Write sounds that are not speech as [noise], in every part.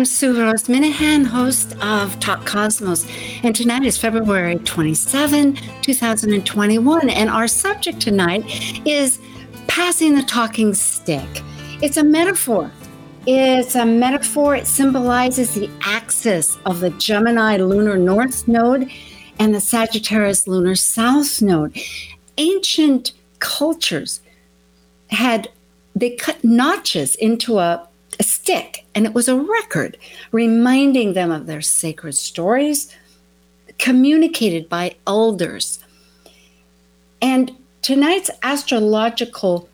I'm Sue Rose Minahan, host of Talk Cosmos, and tonight is February 27, 2021, and our subject tonight is passing the talking stick. It's a metaphor. It's a metaphor. It symbolizes the axis of the Gemini lunar north node and the Sagittarius lunar south node. Ancient cultures had they cut notches into a a stick, and it was a record reminding them of their sacred stories communicated by elders. And tonight's astrological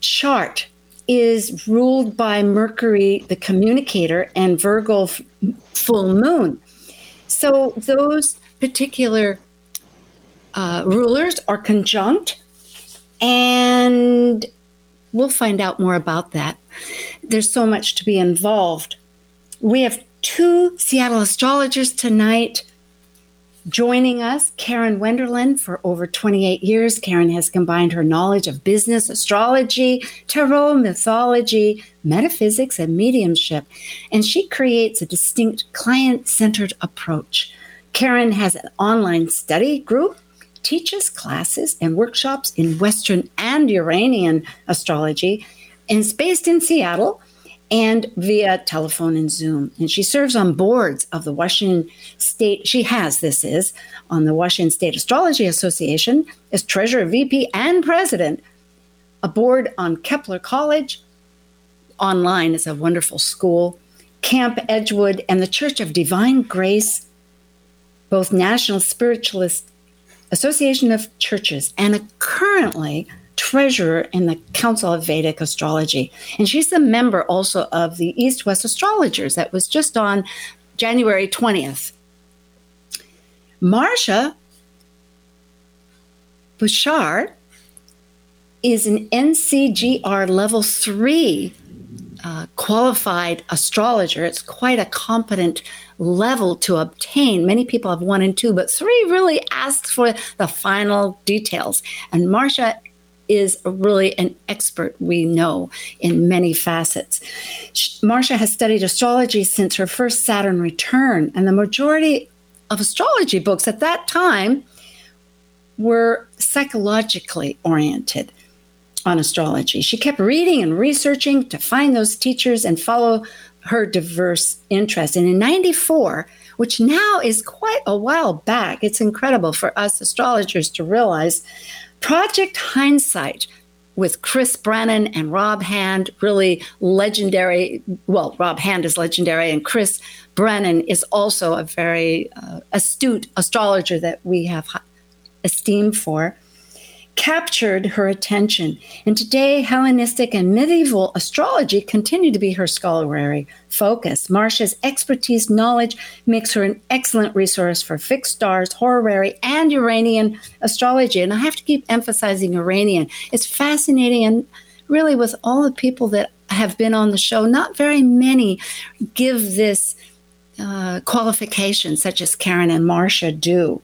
chart is ruled by Mercury, the communicator, and Virgo f- full moon. So those particular uh, rulers are conjunct, and we'll find out more about that there's so much to be involved. We have two Seattle astrologers tonight joining us. Karen Wennerlind, for over 28 years, Karen has combined her knowledge of business, astrology, tarot, mythology, metaphysics, and mediumship, and she creates a distinct client centered approach. Karen has an online study group teaches classes and workshops in Western and Uranian astrology and is based in Seattle and via telephone and Zoom. And she serves on boards of the Washington State, she has, this is, on the Washington State Astrology Association as treasurer, VP, and president, a board on Kepler College. Online is a wonderful school, Camp Edgewood, and the Church of Divine Grace, both National Spiritualist Association of Churches, and currently treasurer in the Council of Vedic Astrology. And she's a member also of the East West Astrologers that was just on January 20th. Marcia Butchart is an NCGR level three uh, qualified astrologer. It's quite a competent level to obtain. Many people have one and two, but three really asks for the final details. And Marcia is really an expert we know in many facets. Marcia has studied astrology since her first Saturn return, and the majority of astrology books at that time were psychologically oriented on astrology. She kept reading and researching to find those teachers and follow her diverse interests. And in 94, which now is quite a while back, it's incredible for us astrologers to realize Project Hindsight with Chris Brennan and Rob Hand, really legendary. Well, Rob Hand is legendary, and Chris Brennan is also a very uh, astute astrologer that we have esteem for captured her attention. And today, Hellenistic and medieval astrology continue to be her scholarly focus. Marcia's expertise knowledge makes her an excellent resource for fixed stars, horary, and Uranian astrology. And I have to keep emphasizing Uranian. It's fascinating and really with all the people that have been on the show, not very many give this uh, qualification such as Karen and Marcia do.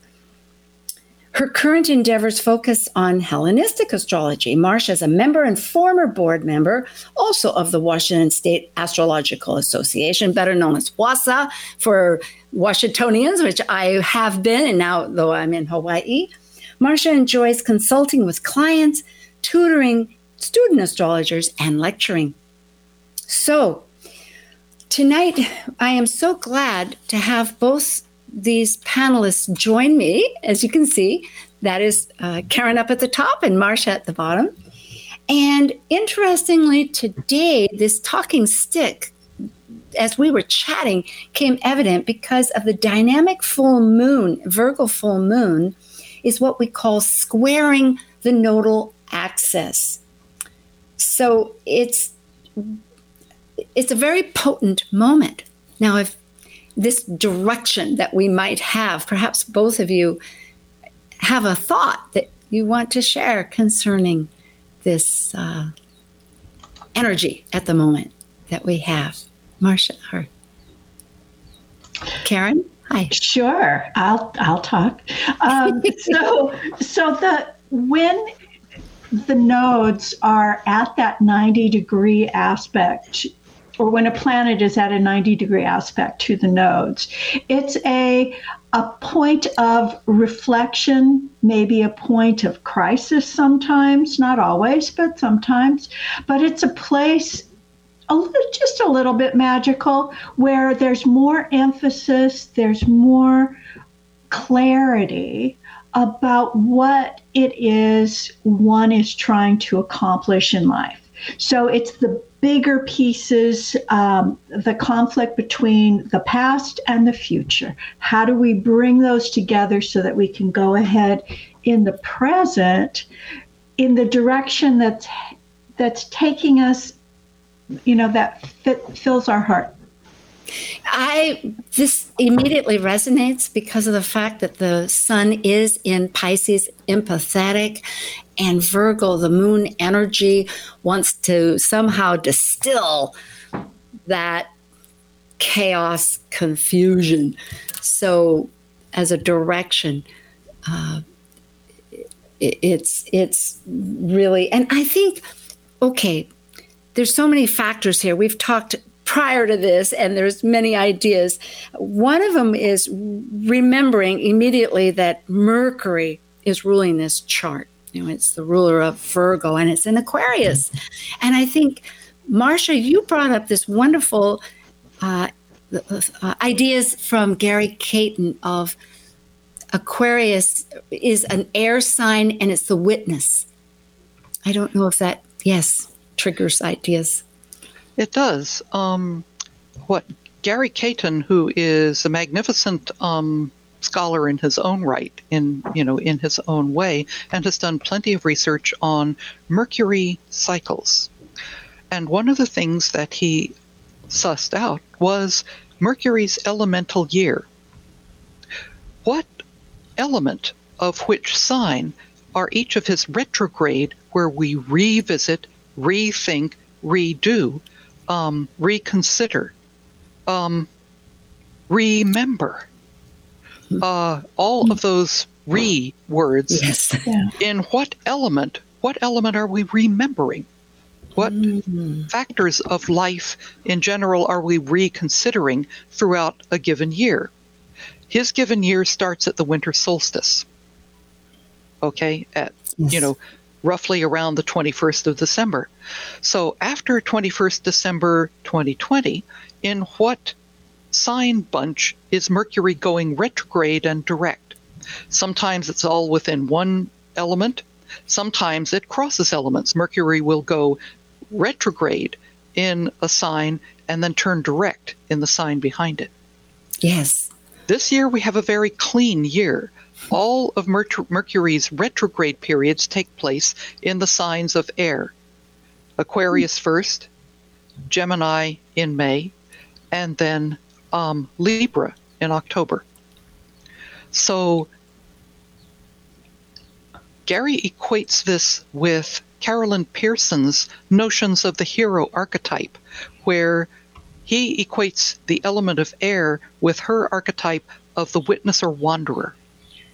Her current endeavors focus on Hellenistic astrology. Marcia is a member and former board member, also of the Washington State Astrological Association, better known as WASA for Washingtonians, which I have been, and now though I'm in Hawaii. Marcia enjoys consulting with clients, tutoring student astrologers, and lecturing. So, tonight I am so glad to have both these panelists join me, as you can see. That is uh, Karen up at the top and Marcia at the bottom. And interestingly, today, this talking stick, as we were chatting, came evident because of the dynamic full moon, Virgo full moon, is what we call squaring the nodal axis. So it's it's a very potent moment. Now, if this direction that we might have. Perhaps both of you have a thought that you want to share concerning this uh, energy at the moment that we have. Marcia or Karen? Hi. Sure, I'll I'll talk. Um, [laughs] so so the when the nodes are at that 90 degree aspect or when a planet is at a 90 degree aspect to the nodes. It's a, a point of reflection, maybe a point of crisis sometimes, not always, but sometimes. But it's a place a little, just a little bit magical where there's more emphasis, there's more clarity about what it is one is trying to accomplish in life. So it's the bigger pieces, um, the conflict between the past and the future. How do we bring those together so that we can go ahead in the present in the direction that's that's taking us, you know, that fit, fills our heart. I this immediately resonates because of the fact that the sun is in Pisces empathetic and Virgo the moon energy wants to somehow distill that chaos confusion. So as a direction uh, it, it's it's really and I think okay there's so many factors here. We've talked prior to this and there's many ideas. One of them is remembering immediately that mercury is ruling this chart. You know it's the ruler of virgo and it's in aquarius. And i think marcia you brought up this wonderful uh, ideas from gary caton of aquarius is an air sign and it's the witness. I don't know if that yes triggers ideas it does. Um, what Gary Caton, who is a magnificent um, scholar in his own right, in you know, in his own way, and has done plenty of research on Mercury cycles. And one of the things that he sussed out was Mercury's elemental year. What element of which sign are each of his retrograde, where we revisit, rethink, redo um, reconsider, um, remember. Uh, all of those re words. Yes. Yeah. In what element? What element are we remembering? What mm. factors of life in general are we reconsidering throughout a given year? His given year starts at the winter solstice. Okay, at yes. you know roughly around the 21st of December. So after 21st December 2020, in what sign bunch is Mercury going retrograde and direct? Sometimes it's all within one element, sometimes it crosses elements. Mercury will go retrograde in a sign and then turn direct in the sign behind it. Yes. This year we have a very clean year all of Mercury's retrograde periods take place in the signs of air. Aquarius first, Gemini in May, and then um, Libra in October. So Gary equates this with Carolyn Pearson's notions of the hero archetype, where he equates the element of air with her archetype of the witness or wanderer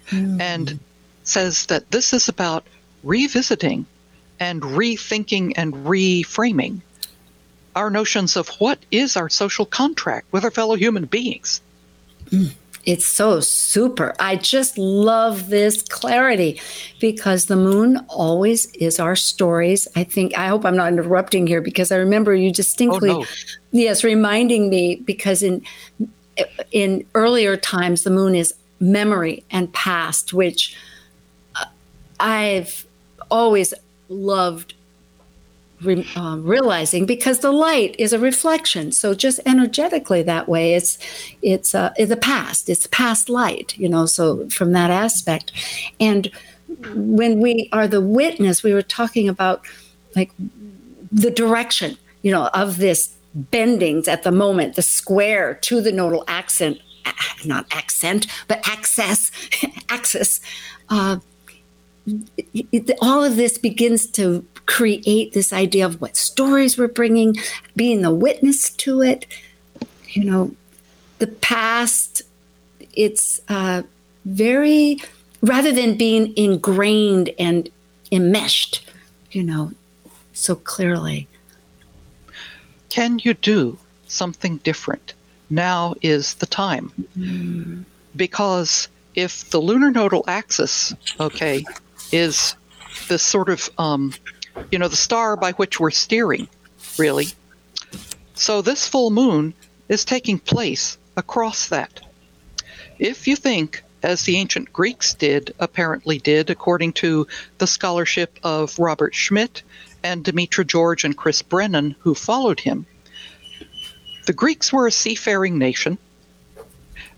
mm. and says that this is about revisiting and rethinking and reframing our notions of what is our social contract with our fellow human beings. Mm. It's so super. I just love this clarity because the moon always is our stories. I think, I hope I'm not interrupting here because I remember you distinctly, oh, no. yes, reminding me because in, in earlier times, the moon is memory and past, which uh, I've always loved re- uh, realizing because the light is a reflection. So just energetically that way, it's it's uh, the past. It's past light, you know. So from that aspect, and when we are the witness, we were talking about like the direction, you know, of this bendings at the moment, the square to the nodal accent, not accent, but access, [laughs] access. Uh, all of this begins to create this idea of what stories we're bringing, being the witness to it. You know, the past, it's uh, very, rather than being ingrained and enmeshed, you know, so clearly. Can you do something different? Now is the time. Because if the lunar nodal axis, okay, is this sort of, um, you know, the star by which we're steering, really. So this full moon is taking place across that. If you think, as the ancient Greeks did, apparently did, according to the scholarship of Robert Schmidt and Demetra George and Chris Brennan, who followed him, the Greeks were a seafaring nation.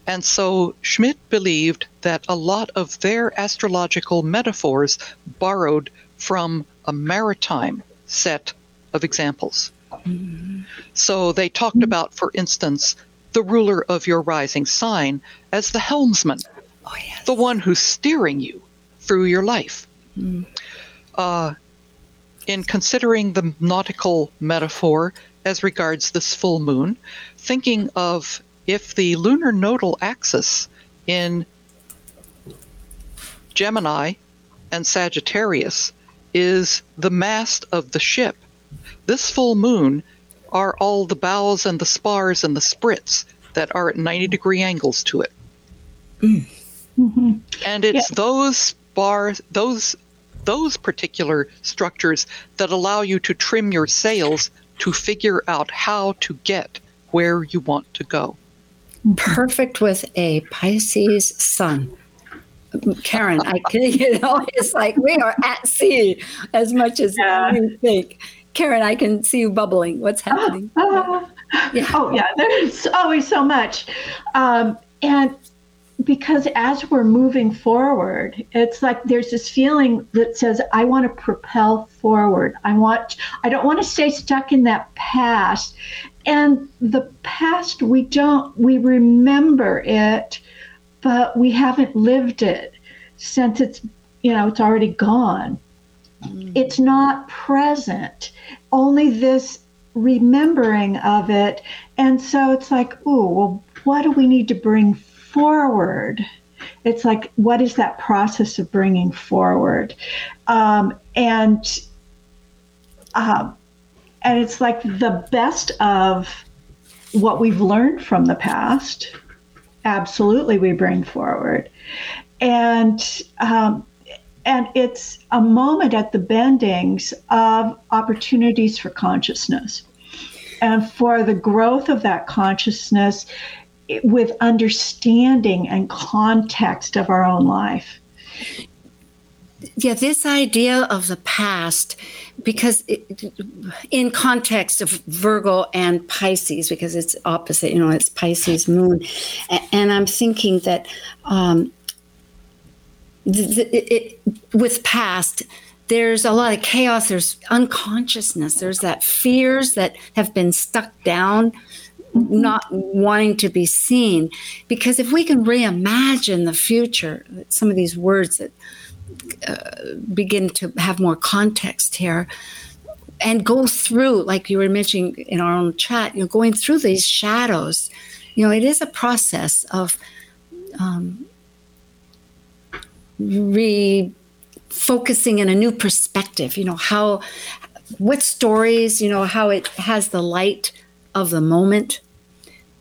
And so Schmidt believed that a lot of their astrological metaphors borrowed from a maritime set of examples. Mm-hmm. So they talked about, for instance, the ruler of your rising sign as the helmsman, oh, yes. the one who's steering you through your life. Mm. Uh, in considering the nautical metaphor as regards this full moon, thinking of if the lunar nodal axis in Gemini and Sagittarius is the mast of the ship, this full moon are all the bows and the spars and the sprits that are at 90 degree angles to it. Mm. Mm-hmm. And it's yeah. those spars, those those particular structures that allow you to trim your sails to figure out how to get where you want to go perfect with a Pisces sun. Karen, I can, [laughs] you know, it's like we are at sea as much as yeah. you think. Karen, I can see you bubbling. What's happening? Uh, uh, yeah. Oh, yeah, there's always so much. Um, and because as we're moving forward, it's like there's this feeling that says, I want to propel forward. I want, I don't want to stay stuck in that past. And the past, we don't, we remember it, but we haven't lived it since it's, you know, it's already gone. Mm. It's not present, only this remembering of it. And so it's like, oh, well, what do we need to bring forward? It's like, what is that process of bringing forward? Um, and um, and it's like the best of what we've learned from the past. Absolutely, we bring forward, and um, and it's a moment at the bendings of opportunities for consciousness, and for the growth of that consciousness with understanding and context of our own life yeah, this idea of the past, because it, in context of Virgo and Pisces, because it's opposite, you know, it's Pisces moon, and I'm thinking that um, it, it, with past, there's a lot of chaos. There's unconsciousness. There's that fears that have been stuck down, not wanting to be seen. Because if we can reimagine the future, some of these words that uh, begin to have more context here and go through, like you were mentioning in our own chat, you're going through these shadows. You know, it is a process of um, refocusing in a new perspective. You know, how, what stories, you know, how it has the light of the moment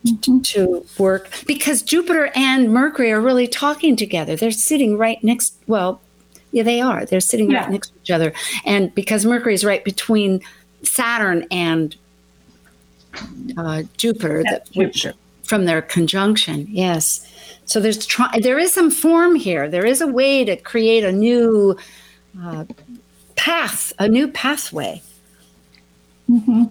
mm-hmm. to work because Jupiter and Mercury are really talking together. They're sitting right next, well, yeah, they are. They're sitting yeah. right next to each other. And because Mercury is right between Saturn and uh, Jupiter, that, from their conjunction, yes. So there's try- there is some form here. There is a way to create a new uh, path, a new pathway. Mm-hmm.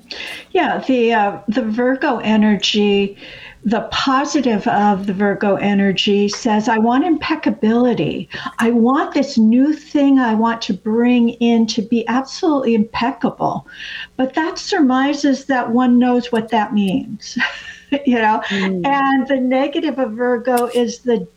Yeah, the uh, the Virgo energy the positive of the Virgo energy says, I want impeccability. I want this new thing I want to bring in to be absolutely impeccable. But that surmises that one knows what that means, [laughs] you know? Mm. And the negative of Virgo is the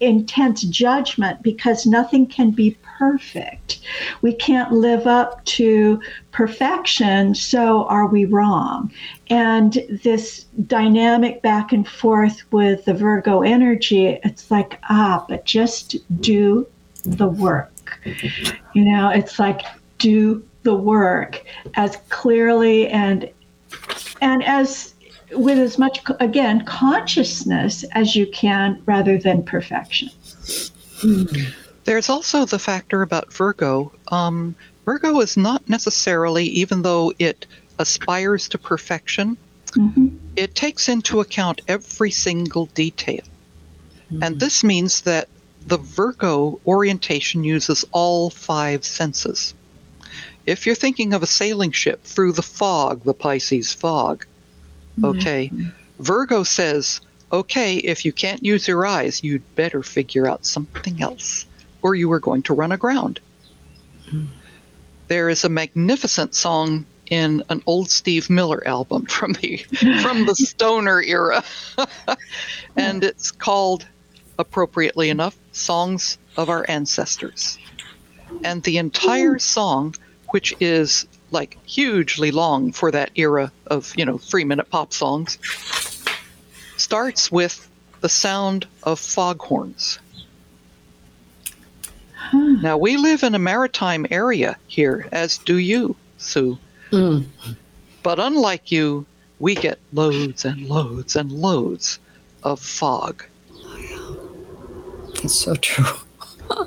intense judgment because nothing can be perfect. We can't live up to perfection, so are we wrong? And this dynamic back and forth with the Virgo energy, it's like, ah, but just do the work. You know, it's like, do the work as clearly and and as with as much again consciousness as you can rather than perfection. There's also the factor about Virgo. Um, Virgo is not necessarily, even though it aspires to perfection, mm-hmm. it takes into account every single detail. Mm-hmm. And this means that the Virgo orientation uses all five senses. If you're thinking of a sailing ship through the fog, the Pisces fog. Okay, mm-hmm. Virgo says, okay, if you can't use your eyes, you'd better figure out something else or you are going to run aground. Mm. There is a magnificent song in an old Steve Miller album [laughs] from the from the stoner era. [laughs] and it's called appropriately enough Songs of Our Ancestors. And the entire song, which is like hugely long for that era of, you know, 3-minute pop songs, starts with the sound of foghorns. Now, we live in a maritime area here, as do you, Sue. Mm. But unlike you, we get loads and loads and loads of fog. It's so true. [laughs]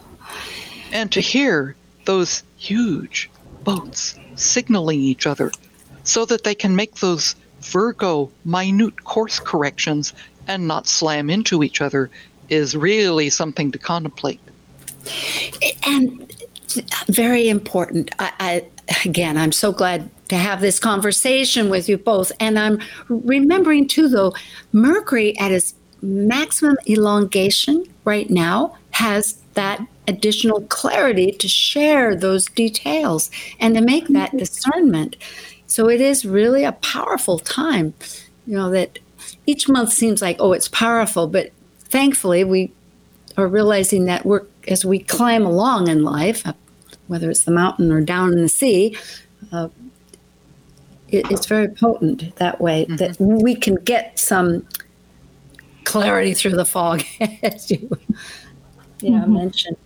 and to hear those huge boats signaling each other so that they can make those Virgo minute course corrections and not slam into each other is really something to contemplate. And very important. I, I, again, I'm so glad to have this conversation with you both. And I'm remembering too, though, Mercury at its maximum elongation right now has that additional clarity to share those details and to make that discernment. So it is really a powerful time, you know, that each month seems like, oh, it's powerful, but thankfully we are realizing that we're as we climb along in life, uh, whether it's the mountain or down in the sea, uh, it, it's very potent that way mm-hmm. that we can get some clarity through the fog, [laughs] as you yeah, mm-hmm. mentioned.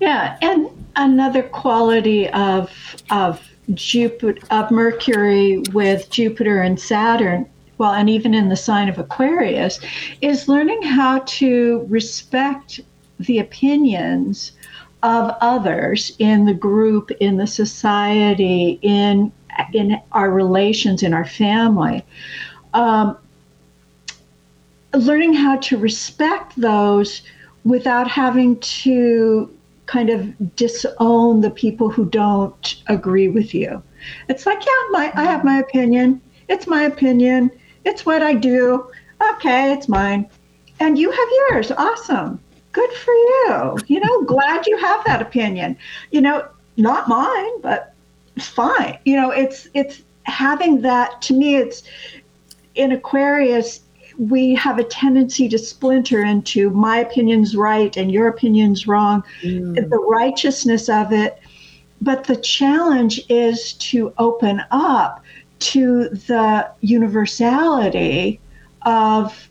Yeah, and another quality of of Jupiter of Mercury with Jupiter and Saturn well, and even in the sign of Aquarius, is learning how to respect the opinions of others in the group, in the society, in in our relations, in our family. Um, learning how to respect those without having to kind of disown the people who don't agree with you. It's like, yeah, my, I have my opinion. It's my opinion. It's what I do. Okay, it's mine. And you have yours. Awesome. Good for you. You know, glad you have that opinion. You know, not mine, but fine. You know, it's it's having that to me it's in Aquarius we have a tendency to splinter into my opinion's right and your opinion's wrong, mm. the righteousness of it. But the challenge is to open up to the universality of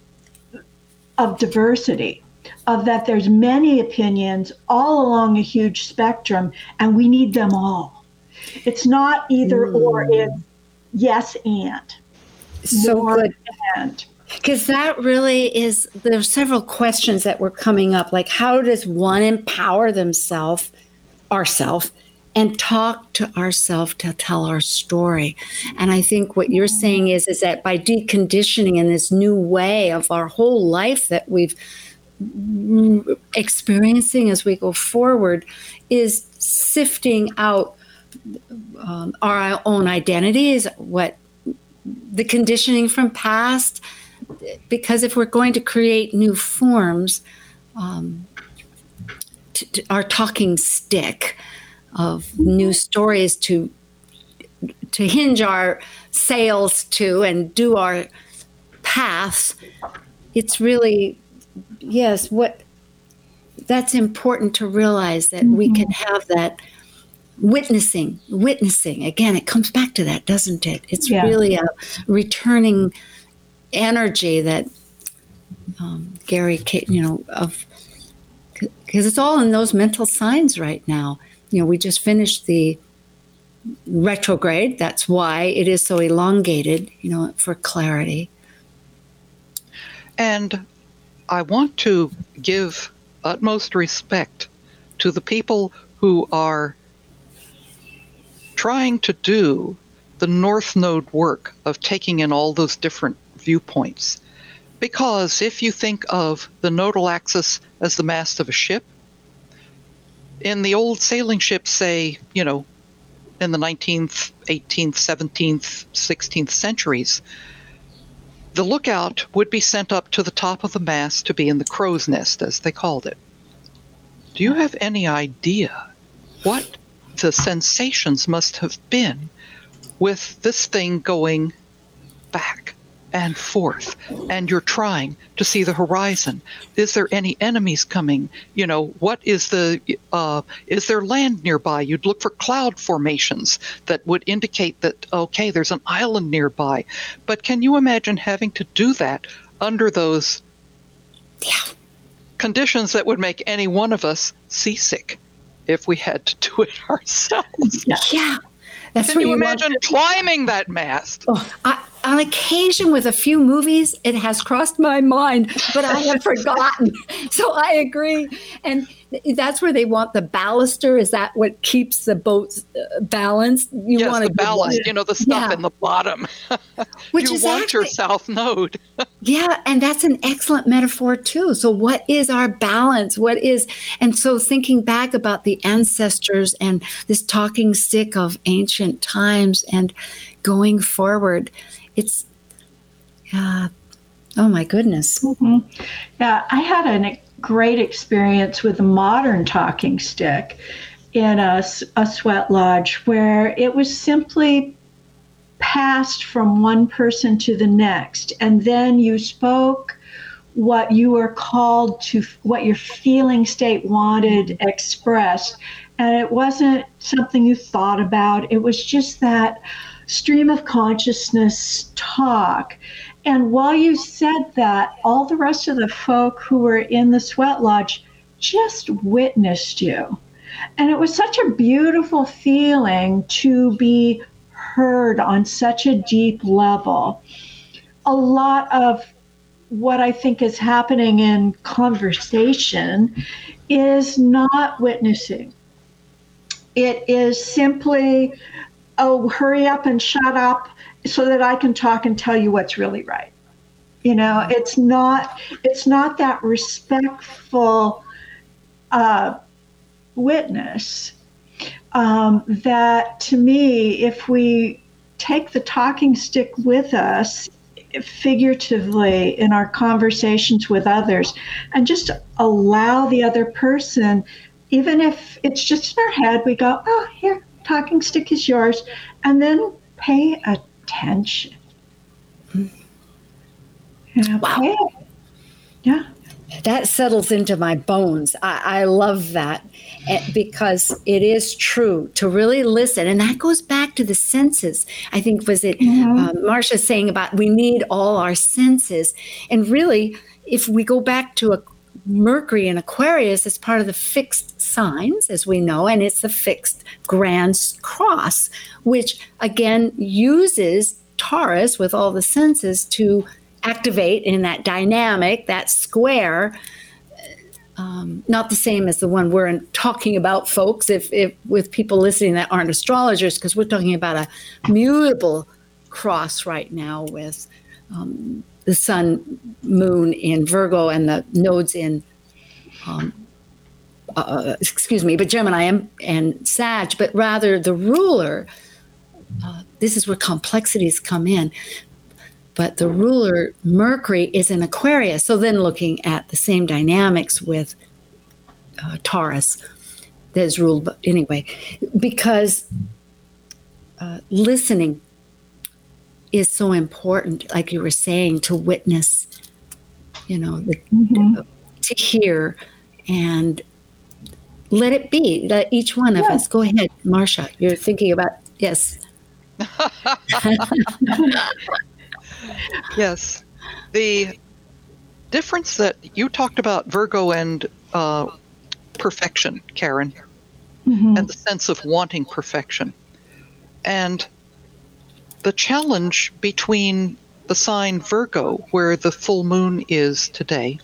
of diversity of that there's many opinions all along a huge spectrum and we need them all it's not either mm. or it's yes and so good and because that really is there's several questions that were coming up like how does one empower themselves ourself and talk to ourself to tell our story. And I think what you're saying is is that by deconditioning in this new way of our whole life that we've experiencing as we go forward is sifting out um, our own identities, what the conditioning from past, because if we're going to create new forms, um, t- t- our talking stick of new stories to to hinge our sails to and do our paths, it's really yes what that's important to realize that we can have that witnessing witnessing. Again it comes back to that doesn't it? It's Yeah. really a returning energy that um, gary you know of because it's all in those mental signs right now. You know we just finished the retrograde. That's why it is so elongated you know for clarity. And I want to give utmost respect to the people who are trying to do the North Node work of taking in all those different viewpoints. Because if you think of the nodal axis as the mast of a ship, in the old sailing ships, say, you know, in the 19th, 18th, 17th, 16th centuries, the lookout would be sent up to the top of the mast to be in the crow's nest, as they called it. Do you have any idea what the sensations must have been with this thing going back and forth and you're trying to see the horizon. Is there any enemies coming? You know what is the uh, is there land nearby? You'd look for cloud formations that would indicate that okay there's an island nearby. But can you imagine having to do that under those yeah. conditions that would make any one of us seasick if we had to do it [laughs] ourselves? Yeah. That's can what you imagine climbing that mast? Oh, I, on occasion, with a few movies, it has crossed my mind, but I have forgotten. [laughs] So I agree, and that's where they want the baluster. Is that what keeps the boat uh, balanced? You yes, want the a ballast, you know, the stuff Yeah. in the bottom. [laughs] Which you is want your actually- south node. [laughs] Yeah, and that's an excellent metaphor too. So, what is our balance? What is, and so thinking back about the ancestors and this talking stick of ancient times and going forward, it's, uh, oh my goodness. Yeah, I had a great experience with a modern talking stick in a, a sweat lodge where it was simply passed from one person to the next. And then you spoke what you were called to, what your feeling state wanted expressed. And it wasn't something you thought about, it was just that stream of consciousness talk. And while you said that, all the rest of the folk who were in the sweat lodge just witnessed you. And it was such a beautiful feeling to be heard on such a deep level. A lot of what I think is happening in conversation is not witnessing. It is simply, oh, hurry up and shut up so that I can talk and tell you what's really right. You know, it's not it's not that respectful uh, witness um, that to me, if we take the talking stick with us figuratively in our conversations with others and just allow the other person, even if it's just in our head, we go, oh, here, talking stick is yours, and then pay attention. Yeah, Wow. pay- yeah. That settles into my bones. I, I love that eh, because it is true to really listen. And that goes back to the senses. I think, was it uh, Marcia saying about we need all our senses? And really, if we go back to a Mercury in Aquarius is part of the fixed signs, as we know, and it's the fixed grand cross, which again uses Taurus with all the senses to activate in that dynamic, that square. Um, not the same as the one we're in, talking about, folks. If, if with people listening that aren't astrologers, because we're talking about a mutable cross right now with um, the sun, moon in Virgo, and the nodes in, um, uh, excuse me, but Gemini and, and Sag, but rather the ruler. Uh, this is where complexities come in. but the ruler Mercury is in Aquarius. So then looking at the same dynamics with uh, Taurus that is ruled, but anyway, because uh, listening is so important, like you were saying, to witness, you know, the, mm-hmm. to hear and let it be. Let each one of us go ahead, Marcia. You're thinking about yes. [laughs] yes, the difference that you talked about Virgo and uh, perfection, Karen, mm-hmm. and the sense of wanting perfection, and the challenge between the sign Virgo, where the full moon is today,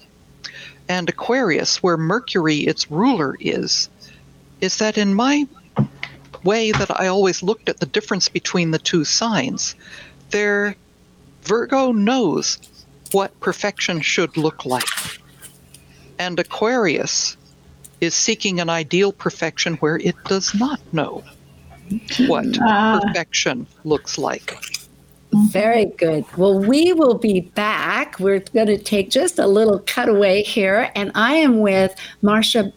and Aquarius, where Mercury, its ruler, is, is that in my way that I always looked at the difference between the two signs, there Virgo knows what perfection should look like. And Aquarius is seeking an ideal perfection where it does not know what uh, perfection looks like. Very good. Well, we will be back. We're going to take just a little cutaway here, and I am with Marcia,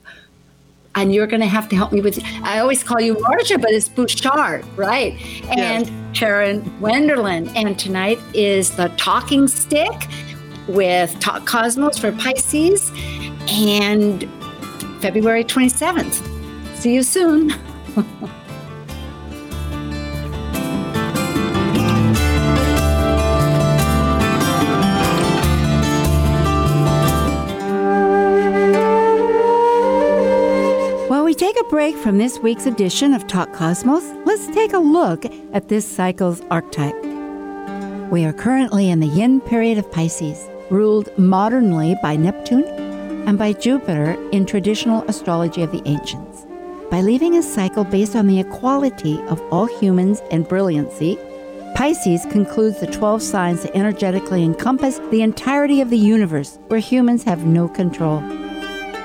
and you're going to have to help me with. I always call you Marcia, but it's Butchart, right? And yes. Karen Wennerlind, and tonight is the Talking Stick with Talk Cosmos for Pisces, and February 27th. See you soon. [laughs] take a break from this week's edition of Talk Cosmos, let's take a look at this cycle's archetype. We are currently in the yin period of Pisces, ruled modernly by Neptune and by Jupiter in traditional astrology of the ancients. By leaving a cycle based on the equality of all humans and brilliancy, Pisces concludes the 12 signs that energetically encompass the entirety of the universe where humans have no control.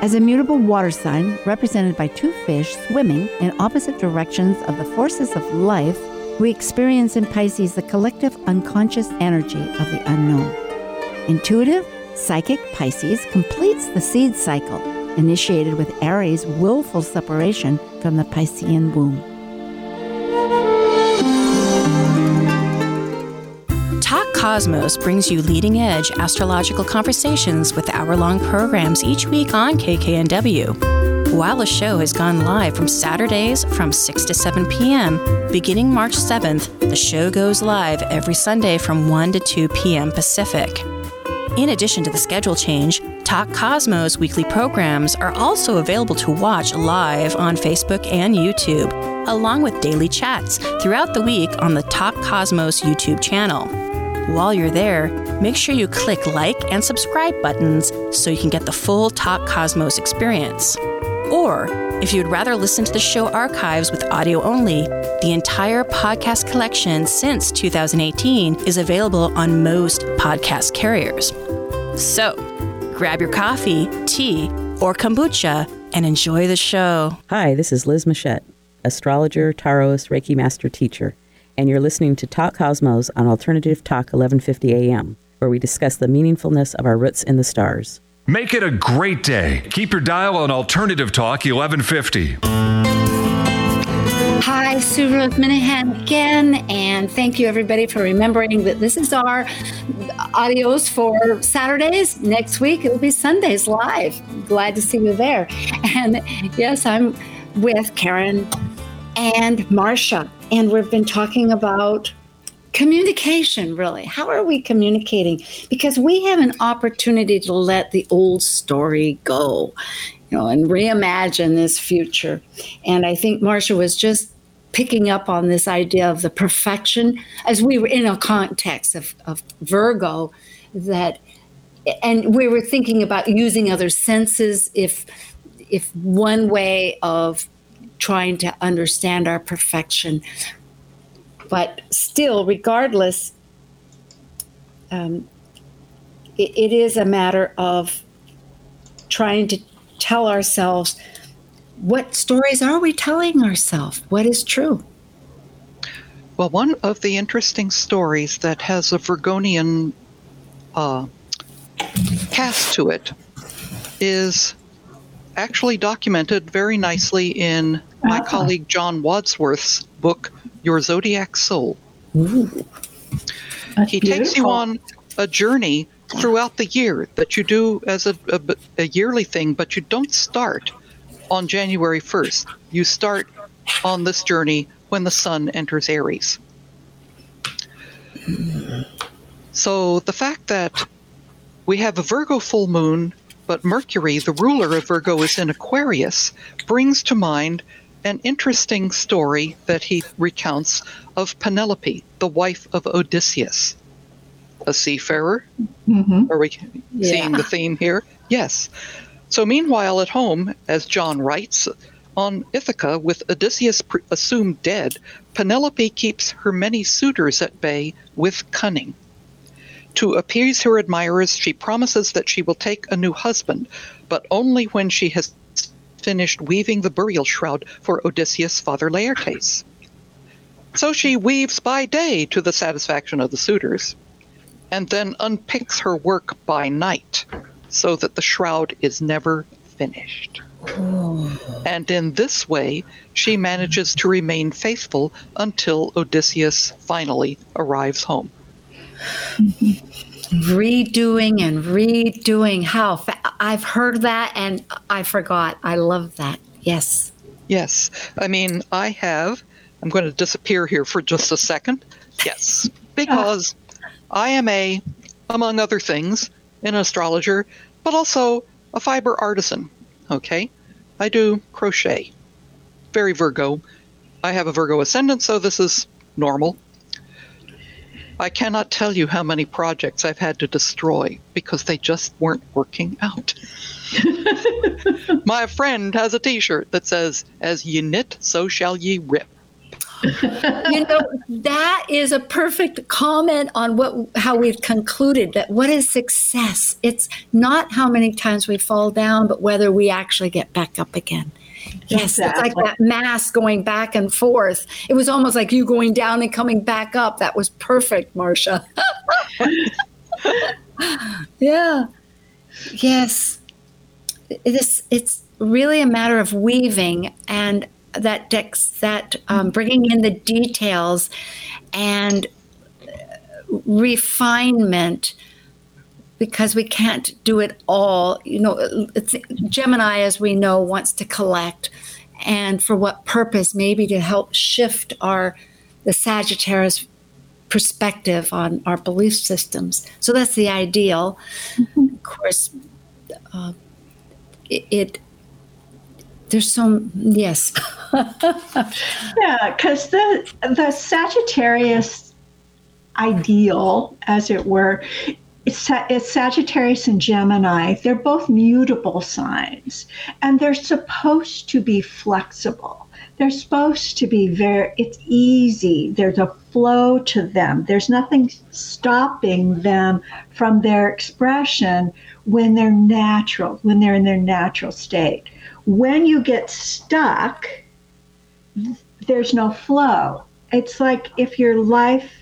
As a mutable water sign represented by two fish swimming in opposite directions of the forces of life, we experience in Pisces the collective unconscious energy of the unknown. Intuitive, psychic Pisces completes the seed cycle, initiated with Aries' willful separation from the Piscean womb. Cosmos brings you leading edge astrological conversations with hour long programs each week on KKNW. While the show has gone live from Saturdays from 6 to 7 p.m., beginning March 7th, the show goes live every Sunday from 1 to 2 p.m. Pacific. In addition to the schedule change, Talk Cosmos weekly programs are also available to watch live on Facebook and YouTube, along with daily chats throughout the week on the Talk Cosmos YouTube channel. While you're there, make sure you click like and subscribe buttons so you can get the full Talk Cosmos experience. Or, if you'd rather listen to the show archives with audio only, the entire podcast collection since 2018 is available on most podcast carriers. So, grab your coffee, tea, or kombucha and enjoy the show. Hi, this is Liz Machette, astrologer, tarotist, Reiki master teacher and you're listening to Talk Cosmos on Alternative Talk 1150 AM, where we discuss the meaningfulness of our roots in the stars. Make it a great day. Keep your dial on Alternative Talk 1150. Hi, Sue Rose Minahan again, and thank you everybody for remembering that this is our audios for Saturdays. Next week it'll be Sundays live. Glad to see you there. And yes, I'm with Karen and Marcia. And we've been talking about communication, really. How are we communicating? Because we have an opportunity to let the old story go, you know, and reimagine this future. And I think Marcia was just picking up on this idea of the perfection as we were in a context of, of Virgo that and we were thinking about using other senses if if one way of trying to understand our perfection. But still, regardless, um, it, it is a matter of trying to tell ourselves what stories are we telling ourselves? What is true? Well, one of the interesting stories that has a Virgonian uh, cast to it is actually documented very nicely in my Ah. colleague John Wadsworth's book, Your Zodiac Soul. He takes you on a journey throughout the year that you do as a, a, a yearly thing, but you don't start on January 1st. You start on this journey when the sun enters Aries. So the fact that we have a Virgo full moon, but Mercury, the ruler of Virgo, is in Aquarius, brings to mind an interesting story that he recounts of Penelope, the wife of Odysseus, a seafarer. Mhm. Are we seeing the theme here? Yes. So, meanwhile, at home, as John writes, on Ithaca, with Odysseus pr- assumed dead, Penelope keeps her many suitors at bay with cunning. To appease her admirers, she promises that she will take a new husband, but only when she has finished weaving the burial shroud for Odysseus' father Laertes. So she weaves by day to the satisfaction of the suitors, and then unpicks her work by night, so that the shroud is never finished. And in this way, she manages to remain faithful until Odysseus finally arrives home. Redoing and redoing. How fa- I've heard that and I forgot. I love that. Yes. Yes, I mean, I have. I'm going to disappear here for just a second. Yes, [laughs] because I am a, among other things, an astrologer, but also a fiber artisan. Okay? I do crochet. Very Virgo. I have a Virgo ascendant, so this is normal. I cannot tell you how many projects I've had to destroy because they just weren't working out. My friend has a t shirt that says, As ye knit, so shall ye rip. you know that is a perfect comment on what how we've concluded that what is success it's not how many times we fall down but whether we actually get back up again yes it's like that mass going back and forth. It was almost like you going down and coming back up. That was perfect marcia. [laughs] Yeah. Yes. It's it's really a matter of weaving and that dex that um, bringing in the details and refinement because we can't do it all. You know it's, gemini as we know wants to collect and for what purpose? Maybe to help shift our the sagittarius perspective on our belief systems. So that's the ideal. Of course uh, it, it there's some yes. [laughs] Yeah, because the the Sagittarius ideal, as it were, it's, it's Sagittarius and Gemini. They're both mutable signs, and they're supposed to be flexible. They're supposed to be very. It's easy. There's a flow to them. There's nothing stopping them from their expression when they're natural, when they're in their natural state. When you get stuck, there's no flow. It's like if your life,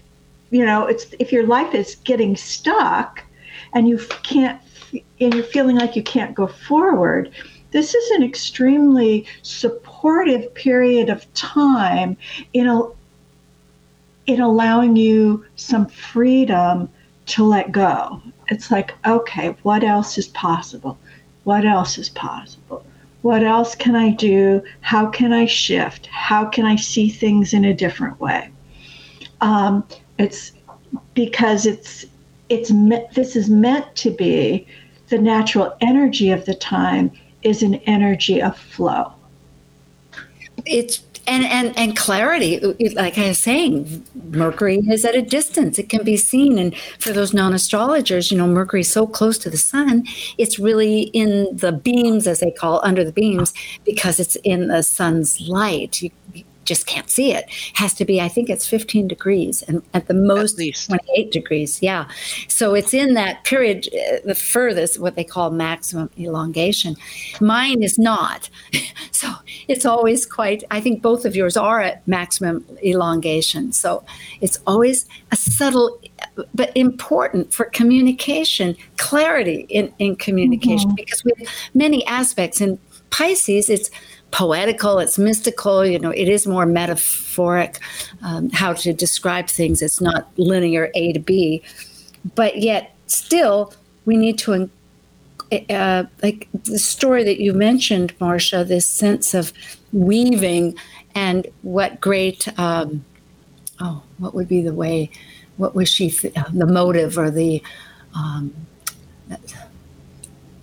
you know, it's if your life is getting stuck and you can't, and you're feeling like you can't go forward. This is an extremely supportive period of time in a, in allowing you some freedom to let go. It's like, okay, what else is possible? What else is possible? What else can I do? How can I shift? How can I see things in a different way? Um, it's because it's it's me- this is meant to be the natural energy of the time is an energy of flow. it's and and and clarity like i was saying mercury is at a distance. It can be seen. And for those non-astrologers you know mercury is so close to the sun it's really in the beams as they call under the beams because it's in the sun's light. You, just can't see it. Has to be, I think it's 15 degrees and at the most At least. 28 degrees. Yeah. So it's in that period, uh, the furthest, what they call maximum elongation. Mine is not. [laughs] So it's always quite, I think both of yours are at maximum elongation. So it's always a subtle, but important for communication, clarity in, in communication, because we have many aspects. In Pisces, it's poetical, it's mystical, you know, it is more metaphoric, um, how to describe things. It's not linear A to B, but yet still we need to uh, like the story that you mentioned, Marcia, this sense of weaving and what great, um, oh, what would be the way, what was she, th- the motive or the, um,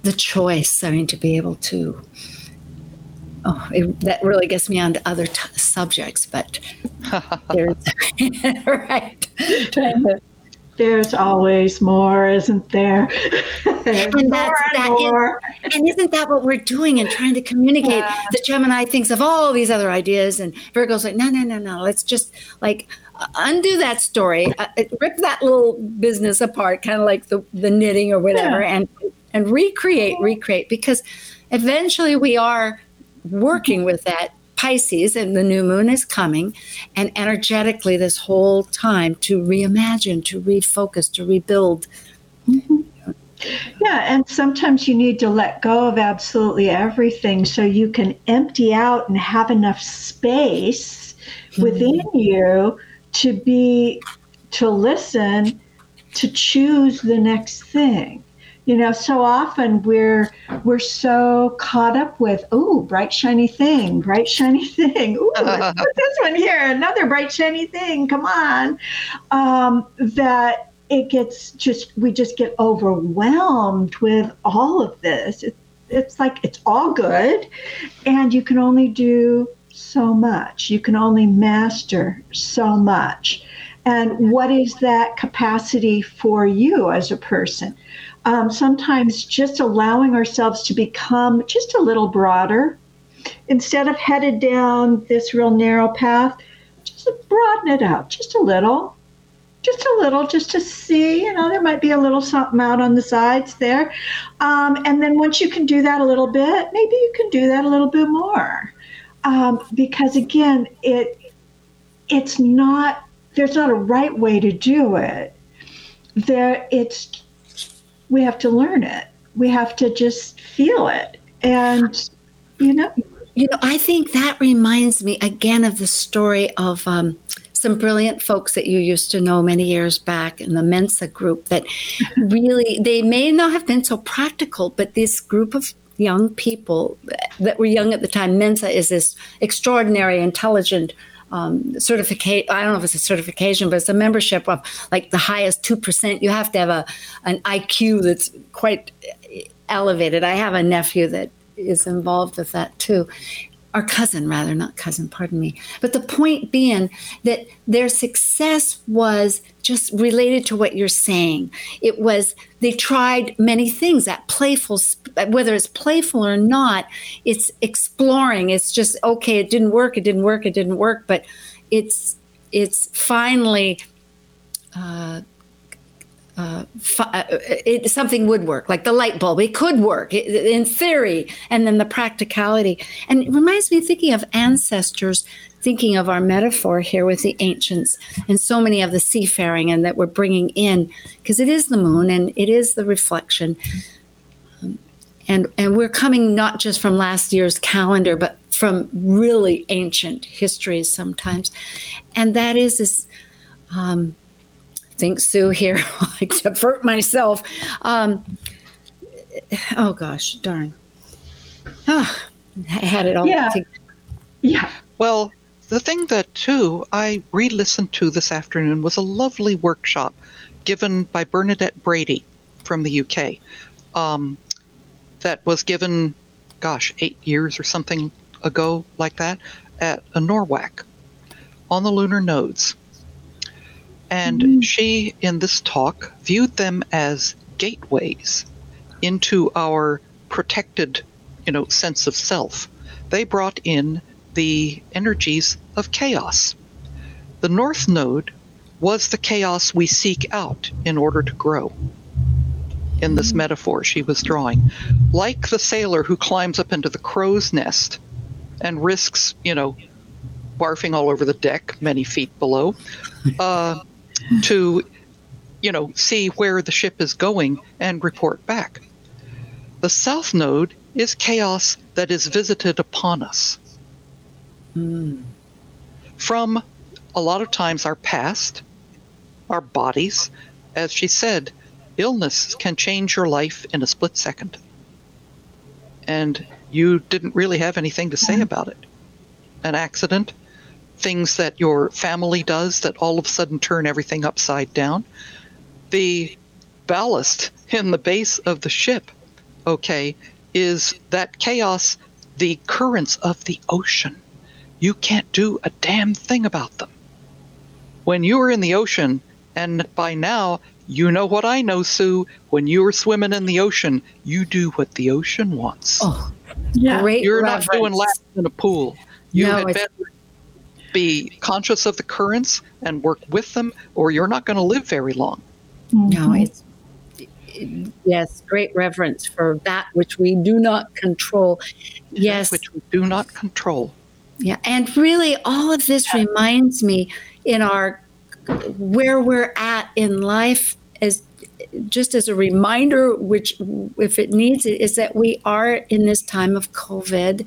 the choice, I mean, to be able to, oh, it, that really gets me onto other t- subjects, but [laughs] there's, [laughs] right, There's always more, isn't there? There's And [laughs] more that's- and that is- more. And isn't that what we're doing and trying to communicate? Yeah. The Gemini thinks of all these other ideas, and Virgo's like, no, no, no, no. Let's just like uh, undo that story, uh, uh, rip that little business apart, kind of like the, the knitting or whatever, Yeah. and and recreate, recreate, because eventually we are working with that Pisces, and the new moon is coming, and energetically this whole time to reimagine, to refocus, to rebuild. Yeah, and sometimes you need to let go of absolutely everything so you can empty out and have enough space within mm-hmm. you to be to listen to choose the next thing. You know, so often we're we're so caught up with, oh, bright shiny thing, bright [laughs] shiny thing. Ooh, let's [laughs] put this one here, another bright shiny thing. Come on, um, that it gets just we just get overwhelmed with all of this. It, it's like it's all good, and you can only do so much. You can only master so much. And what is that capacity for you as a person? Um, sometimes just allowing ourselves to become just a little broader instead of headed down this real narrow path, just broaden it out just a little just a little, just to see, you know, there might be a little something out on the sides there. Um, and then once you can do that a little bit, maybe you can do that a little bit more. Um, because again, it it's not there's not a right way to do it. There it's we have to learn it. We have to just feel it. And you know, You know, I think that reminds me again of the story of um, some brilliant folks that you used to know many years back in the Mensa group that [laughs] really, they may not have been so practical, but this group of young people that were young at the time, Mensa is this extraordinary, intelligent um, certificate. I don't know if it's a certification, but it's a membership of like the highest 2%. You have to have a, an IQ that's quite elevated. I have a nephew that is involved with that too. Our cousin, rather, not cousin, pardon me. But the point being that their success was just related to what you're saying. It was, they tried many things, that playful, whether it's playful or not, it's exploring. It's just, okay, it didn't work, it didn't work, it didn't work. But it's, it's finally, uh, uh, it, something would work, like the light bulb. It could work i- in theory, and then the practicality. And it reminds me thinking of ancestors, thinking of our metaphor here with the ancients, and so many of the seafaring, and that we're bringing in, because it is the moon and it is the reflection. Um, and and we're coming not just from last year's calendar, but from really ancient histories sometimes, and that is this. Um, think Sue here, [laughs] except for myself. Um, oh gosh, darn. Ah, I had it all. Yeah. together. yeah. Well, the thing that, too, I re listened to this afternoon was a lovely workshop given by Bernadette Brady from the UK. Um, that was given, gosh, eight years or something ago, like that, at a NORWAC on the lunar nodes. And she, in this talk, viewed them as gateways into our protected, you know, sense of self. They brought in the energies of chaos. The North Node was the chaos we seek out in order to grow. In this metaphor she was drawing, like the sailor who climbs up into the crow's nest and risks, you know, barfing all over the deck many feet below, [laughs] uh, to, you know, see where the ship is going and report back. The South Node is chaos that is visited upon us. From a lot of times our past, our bodies, as she said, illness can change your life in a split second. And you didn't really have anything to say mm-hmm. about it. An accident, things that your family does that all of a sudden turn everything upside down. The ballast in the base of the ship, okay, is that chaos, the currents of the ocean. You can't do a damn thing about them. When you are in the ocean, and by now you know what I know, Sue, when you are swimming in the ocean, you do what the ocean wants. Oh, Yeah. great You're reverence. not doing laps in a pool. You No, had it's- better be conscious of the currents and work with them, or you're not going to live very long. No, mm-hmm. it's yes, great reverence for that which we do not control. Yes, Which we do not control. yeah, and really, all of this reminds me in our where we're at in life as just as a reminder, which if it needs it, is that we are in this time of COVID,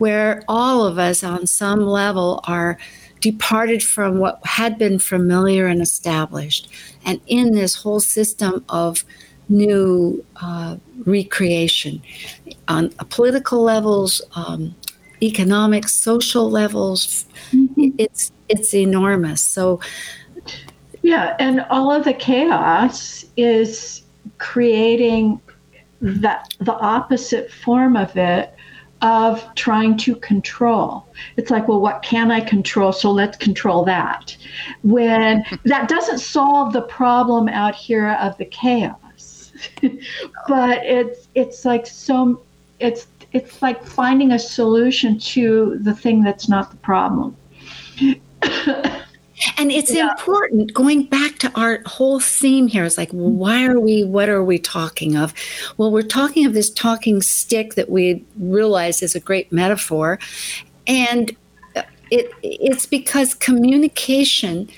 where all of us on some level are departed from what had been familiar and established, and in this whole system of new uh, recreation on political levels, um, economic, social levels. It's it's enormous. So Yeah, and all of the chaos is creating that the opposite form of it of trying to control. It's like, well, what can I control? So let's control that. When [laughs] that doesn't solve the problem out here of the chaos. [laughs] but it's it's like so it's it's like finding a solution to the thing that's not the problem. [coughs] And it's important going back to our whole theme here is like, mm-hmm. why are we, what are we talking of? Well, we're talking of this talking stick that we realize is a great metaphor. And uh, it it's because communication,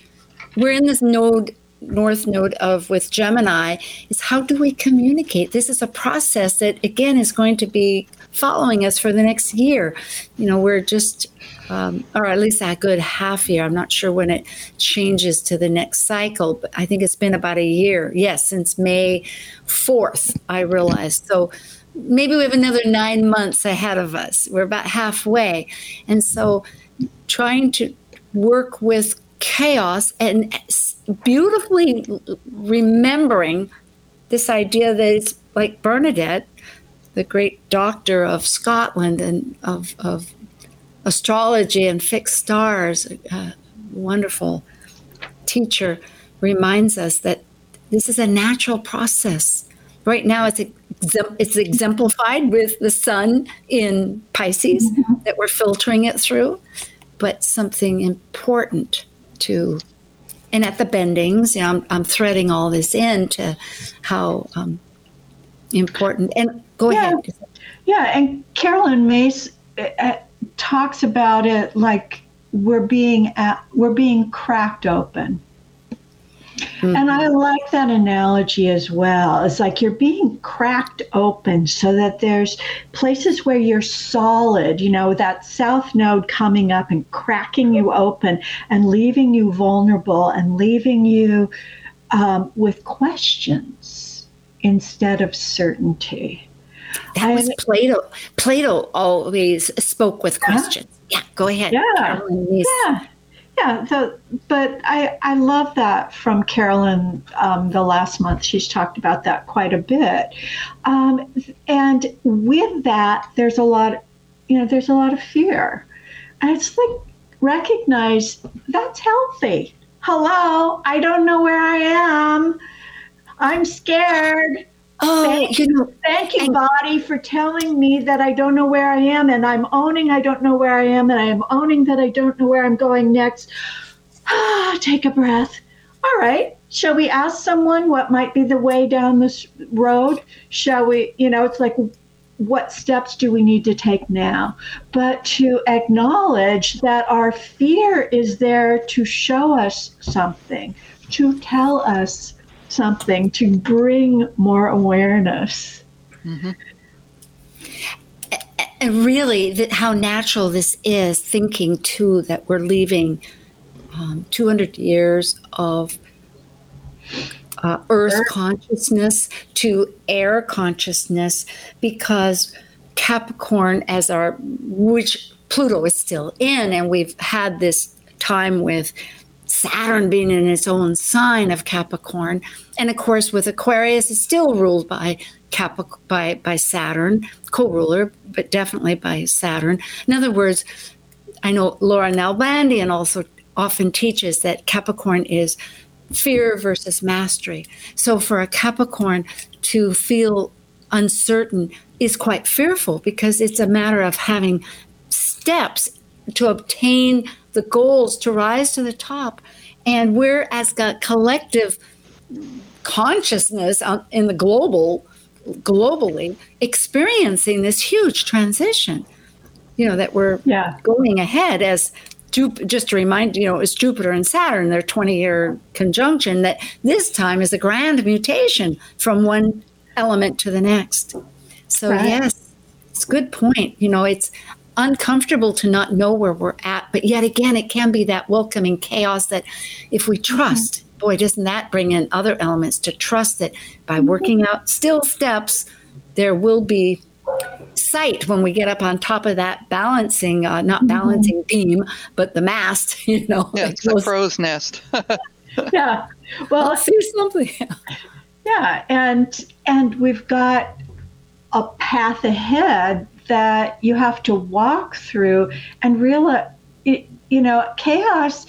we're in this node, north node of with Gemini, is how do we communicate? This is a process that again is going to be following us for the next year. You know, we're just um, or at least a good half year. I'm not sure when it changes to the next cycle, but I think it's been about a year. Yes, since May 4th, I realized. So maybe we have another nine months ahead of us. We're about halfway. And so trying to work with chaos and beautifully remembering this idea that it's like Bernadette, the great doctor of Scotland and of, of astrology and fixed stars, a wonderful teacher, reminds us that this is a natural process. Right now, it's it's exemplified with the sun in Pisces that we're filtering it through, but something important to. And at the bendings, you know, I'm, I'm threading all this into how um, important. And go Yeah. ahead. Yeah, and Carolyn Myss uh, uh, talks about it like we're being at, we're being cracked open. And I like that analogy as well. It's like you're being cracked open so that there's places where you're solid, you know, that south node coming up and cracking you open and leaving you vulnerable and leaving you um, with questions instead of certainty. That was Plato. Plato always spoke with questions. Yeah, go ahead. Yeah. Carolyn Yeah, yeah. The, but I I love that from Carolyn. Um, the last month she's talked about that quite a bit, um, and with that there's a lot, you know, there's a lot of fear, and it's like recognize that's healthy. Hello, I don't know where I am. I'm scared. Oh, thank you know, Thank you, body, for telling me that I don't know where I am, and I'm owning I don't know where I am, and I am owning that I don't know where I'm going next. Ah, [sighs] take a breath. All right. Shall we ask someone what might be the way down this road? Shall we, you know, it's like, what steps do we need to take now? But to acknowledge that our fear is there to show us something, to tell us something, to bring more awareness. and really that how natural this is thinking too that we're leaving um, 200 years of uh, earth consciousness to air consciousness because capricorn as our which pluto is still in and we've had this time with Saturn being in its own sign of Capricorn, and of course with Aquarius is still ruled by Capric- by by Saturn, co-ruler, but definitely by Saturn. In other words, I know Laura Nalbandian also often teaches that Capricorn is fear versus mastery. So for a Capricorn to feel uncertain is quite fearful because it's a matter of having steps to obtain the goals to rise to the top. And we're as a collective consciousness in the global, globally, experiencing this huge transition. You know that we're Yeah. going ahead as Jup- just to remind you know it's Jupiter and Saturn their 20 year conjunction that this time is a grand mutation from one element to the next. So Right. yes, it's a good point. You know, it's uncomfortable to not know where we're at, but yet again, it can be that welcoming chaos that if we trust, mm-hmm. boy, doesn't that bring in other elements to trust that by mm-hmm. working out still steps, there will be sight when we get up on top of that balancing, uh, not mm-hmm. balancing beam, but the mast, [laughs] you know. Yeah, it's the goes- crow's nest. [laughs] Yeah. Well, I'll [laughs] see something. Yeah, and and we've got a path ahead that you have to walk through and realize it, you know chaos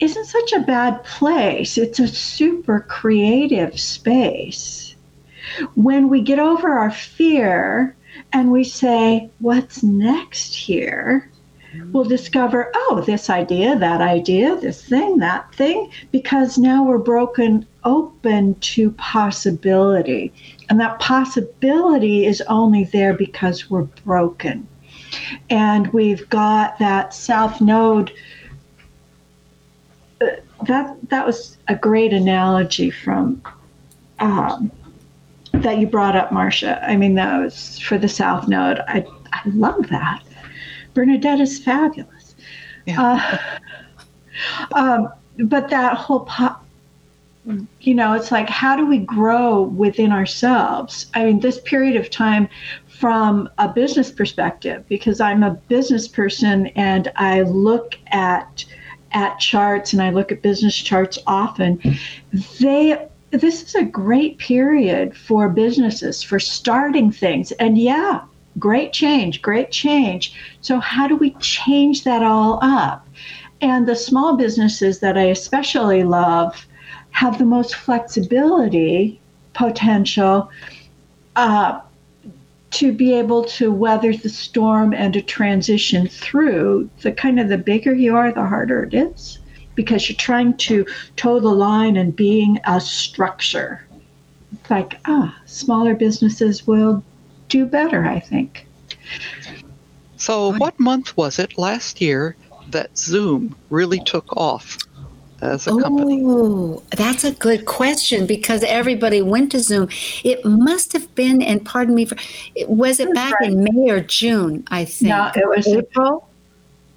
isn't such a bad place. It's a super creative space. When we get over our fear and we say what's next here? we'll discover oh this idea that idea this thing that thing because now we're broken open to possibility and that possibility is only there because we're broken. And we've got that south node uh, that that was a great analogy from um, that you brought up marcia. I mean that was for the south node. I, I love that. Bernadette is fabulous. Uh, [laughs] um, but that whole po- you know it's like how do we grow within ourselves? I mean this period of time from a business perspective because i'm a business person and i look at at charts and i look at business charts often they this is a great period for businesses for starting things. And yeah great change great change. So how do we change that all up? And the small businesses that i especially love have the most flexibility potential uh, to be able to weather the storm and to transition through the kind of the bigger you are the harder it is because you're trying to toe the line and being a structure. It's like ah smaller businesses will do better i think. So, what month was it last year that Zoom really took off as a company? Oh, that's a good question because everybody went to Zoom. It must have been, and pardon me for, it- was it back in May or June? I think. No, it was- April.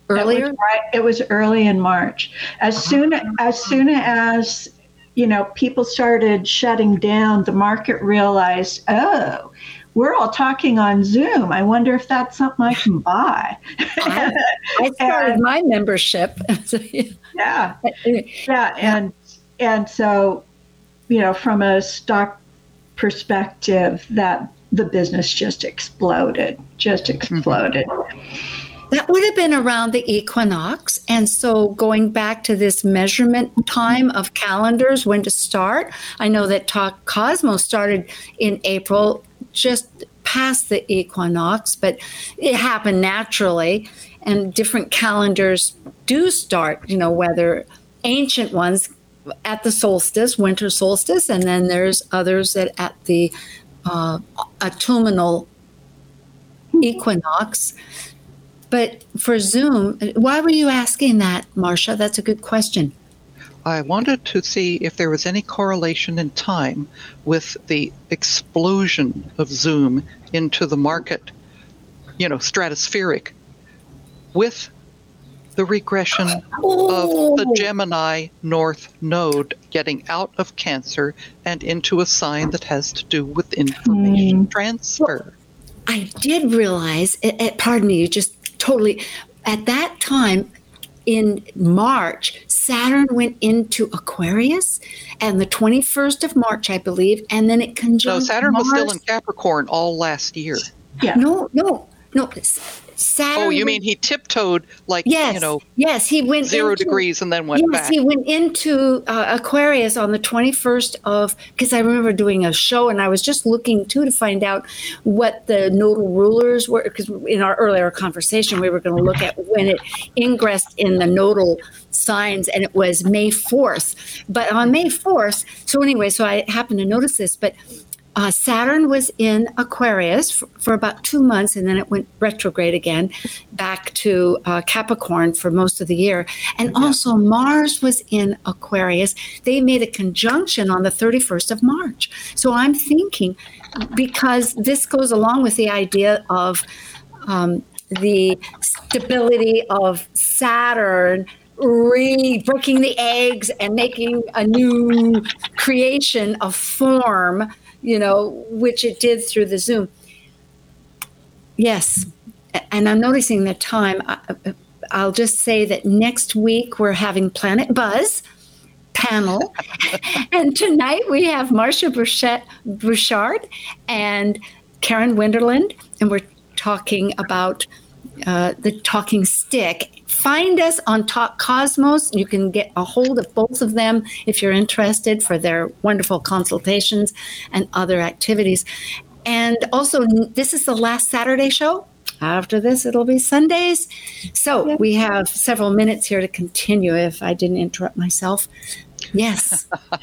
Earlier. It was, right, it was early in March. As uh-huh. soon as soon as you know people started shutting down, the market realized, oh, we're all talking on Zoom. I wonder if that's something I can buy. I, I [laughs] started And- my membership. So, [laughs] yeah. yeah, yeah, and and so you know from a stock perspective, that the business just exploded, just mm-hmm. exploded. That would have been around the equinox. And so, going back to this measurement time of calendars, when to start, I know that Talk Cosmos started in April, just past the equinox, but it happened naturally. And different calendars do start, you know, whether ancient ones at the solstice, winter solstice, and then there's others that at the uh, autumnal equinox. But for Zoom, why were you asking that, Marcia? That's a good question. I wanted to see if there was any correlation in time with the explosion of Zoom into the market, you know, stratospheric, with the regression oh. of the Gemini North node getting out of Cancer and into a sign that has to do with information mm. transfer. I did realize, it, it, pardon me, you just totally, at that time in March, Saturn went into Aquarius and the 21st of March, I believe, and then it conjunct. No, Saturn Mars. was still in Capricorn all last year. Yeah. No, no, no. Saturn. Oh, you mean he tiptoed like yes, you know? Yes, he went zero into, degrees and then went yes, back. he went into uh, Aquarius on the twenty first of because I remember doing a show and I was just looking too to find out what the nodal rulers were because in our earlier conversation we were going to look at when it ingressed in the nodal signs and it was May fourth. But on May fourth, so anyway, so I happened to notice this, but uh, Saturn was in Aquarius for, for, about two months, and then it went retrograde again back to uh, Capricorn for most of the year. And yeah. also, Mars was in Aquarius. They made a conjunction on the 31st of March. So I'm thinking, because this goes along with the idea of um, the stability of Saturn re breaking the eggs and making a new creation of form you know, which it did through the Zoom. Yes. And I'm noticing the time. I'll just say that next week we're having Planet Buzz panel. [laughs] and tonight we have Marcia Butchart and Karen Wennerlind, and we're talking about uh, the talking stick. Find us on Talk Cosmos. You can get a hold of both of them if you're interested for their wonderful consultations and other activities. And also, this is the last Saturday show. After this, it'll be Sundays. So yep. we have several minutes here to continue if I didn't interrupt myself. Yes. [laughs]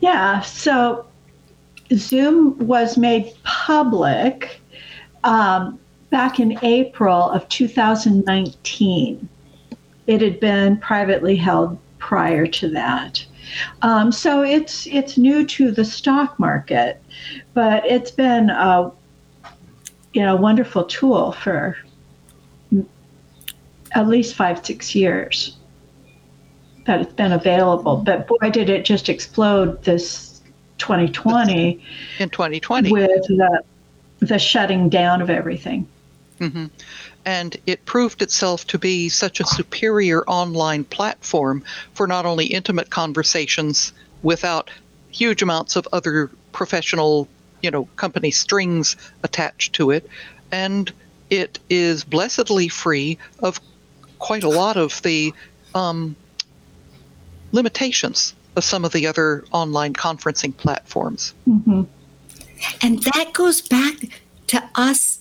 yeah. So Zoom was made public um, back in April of 2019. It had been privately held prior to that. Um, so it's it's new to the stock market, but it's been a you know wonderful tool for at least five six years that it's been available. But boy, did it just explode this 2020 in 2020 with the the shutting down of everything. Mm-hmm. And it proved itself to be such a superior online platform for not only intimate conversations without huge amounts of other professional, you know, company strings attached to it, and it is blessedly free of quite a lot of the um, limitations of some of the other online conferencing platforms. Mm-hmm. And that goes back to us.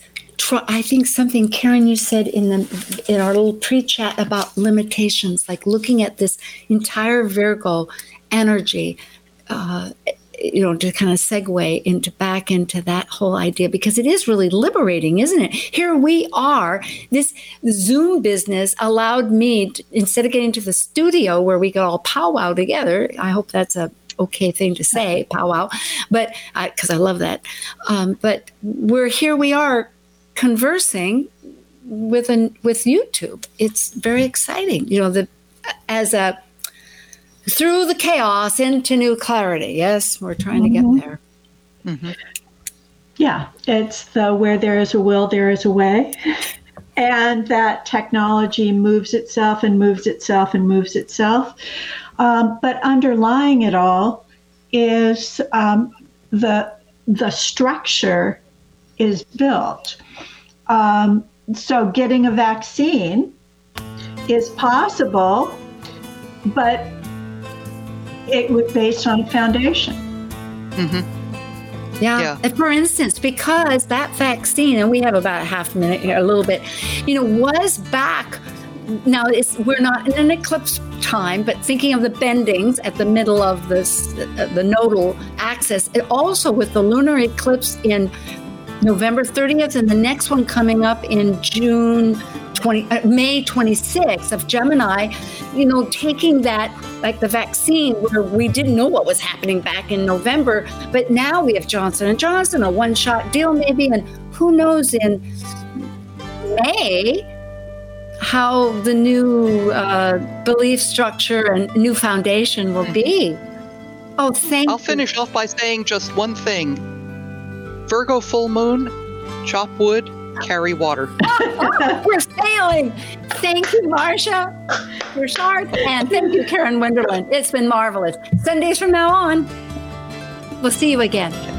I think something Karen you said in the in our little pre-chat about limitations, like looking at this entire Virgo energy, uh, you know, to kind of segue into back into that whole idea because it is really liberating, isn't it? Here we are. This Zoom business allowed me, to, instead of getting to the studio where we could all powwow together. I hope that's a okay thing to say, powwow, but because I, I, love that. Um, but we're here, we are conversing with an with YouTube. It's very exciting, you know, the as a through the chaos into new clarity. Yes, we're trying mm-hmm. to get mm-hmm. there. Mm-hmm. Yeah, it's the where there is a will, there is a way. and that technology moves itself and moves itself and moves itself. Um, but underlying it all is um, the the structure is built. um, so getting a vaccine is possible, but it was based on a foundation. Yeah. Yeah. And For instance, because that vaccine, and we have about a half minute here, a little bit, you know, was back. Now it's we're not in an eclipse time, but thinking of the bendings at the middle of this, uh, the nodal axis. It also with the lunar eclipse in November 30th, and the next one coming up in June 20, uh, May 26th of Gemini. You know, taking that like the vaccine where we didn't know what was happening back in November, but now we have Johnson and Johnson, a one-shot deal maybe, and who knows in May how the new uh, belief structure and new foundation will be. Oh, thank I'll you. finish off by saying just one thing Virgo full moon, chop wood, carry water. [laughs] We're sailing. Thank you, Marcia Butchart, and thank you, Karen Wennerlind. It's been marvelous. Sundays from now on, we'll see you again.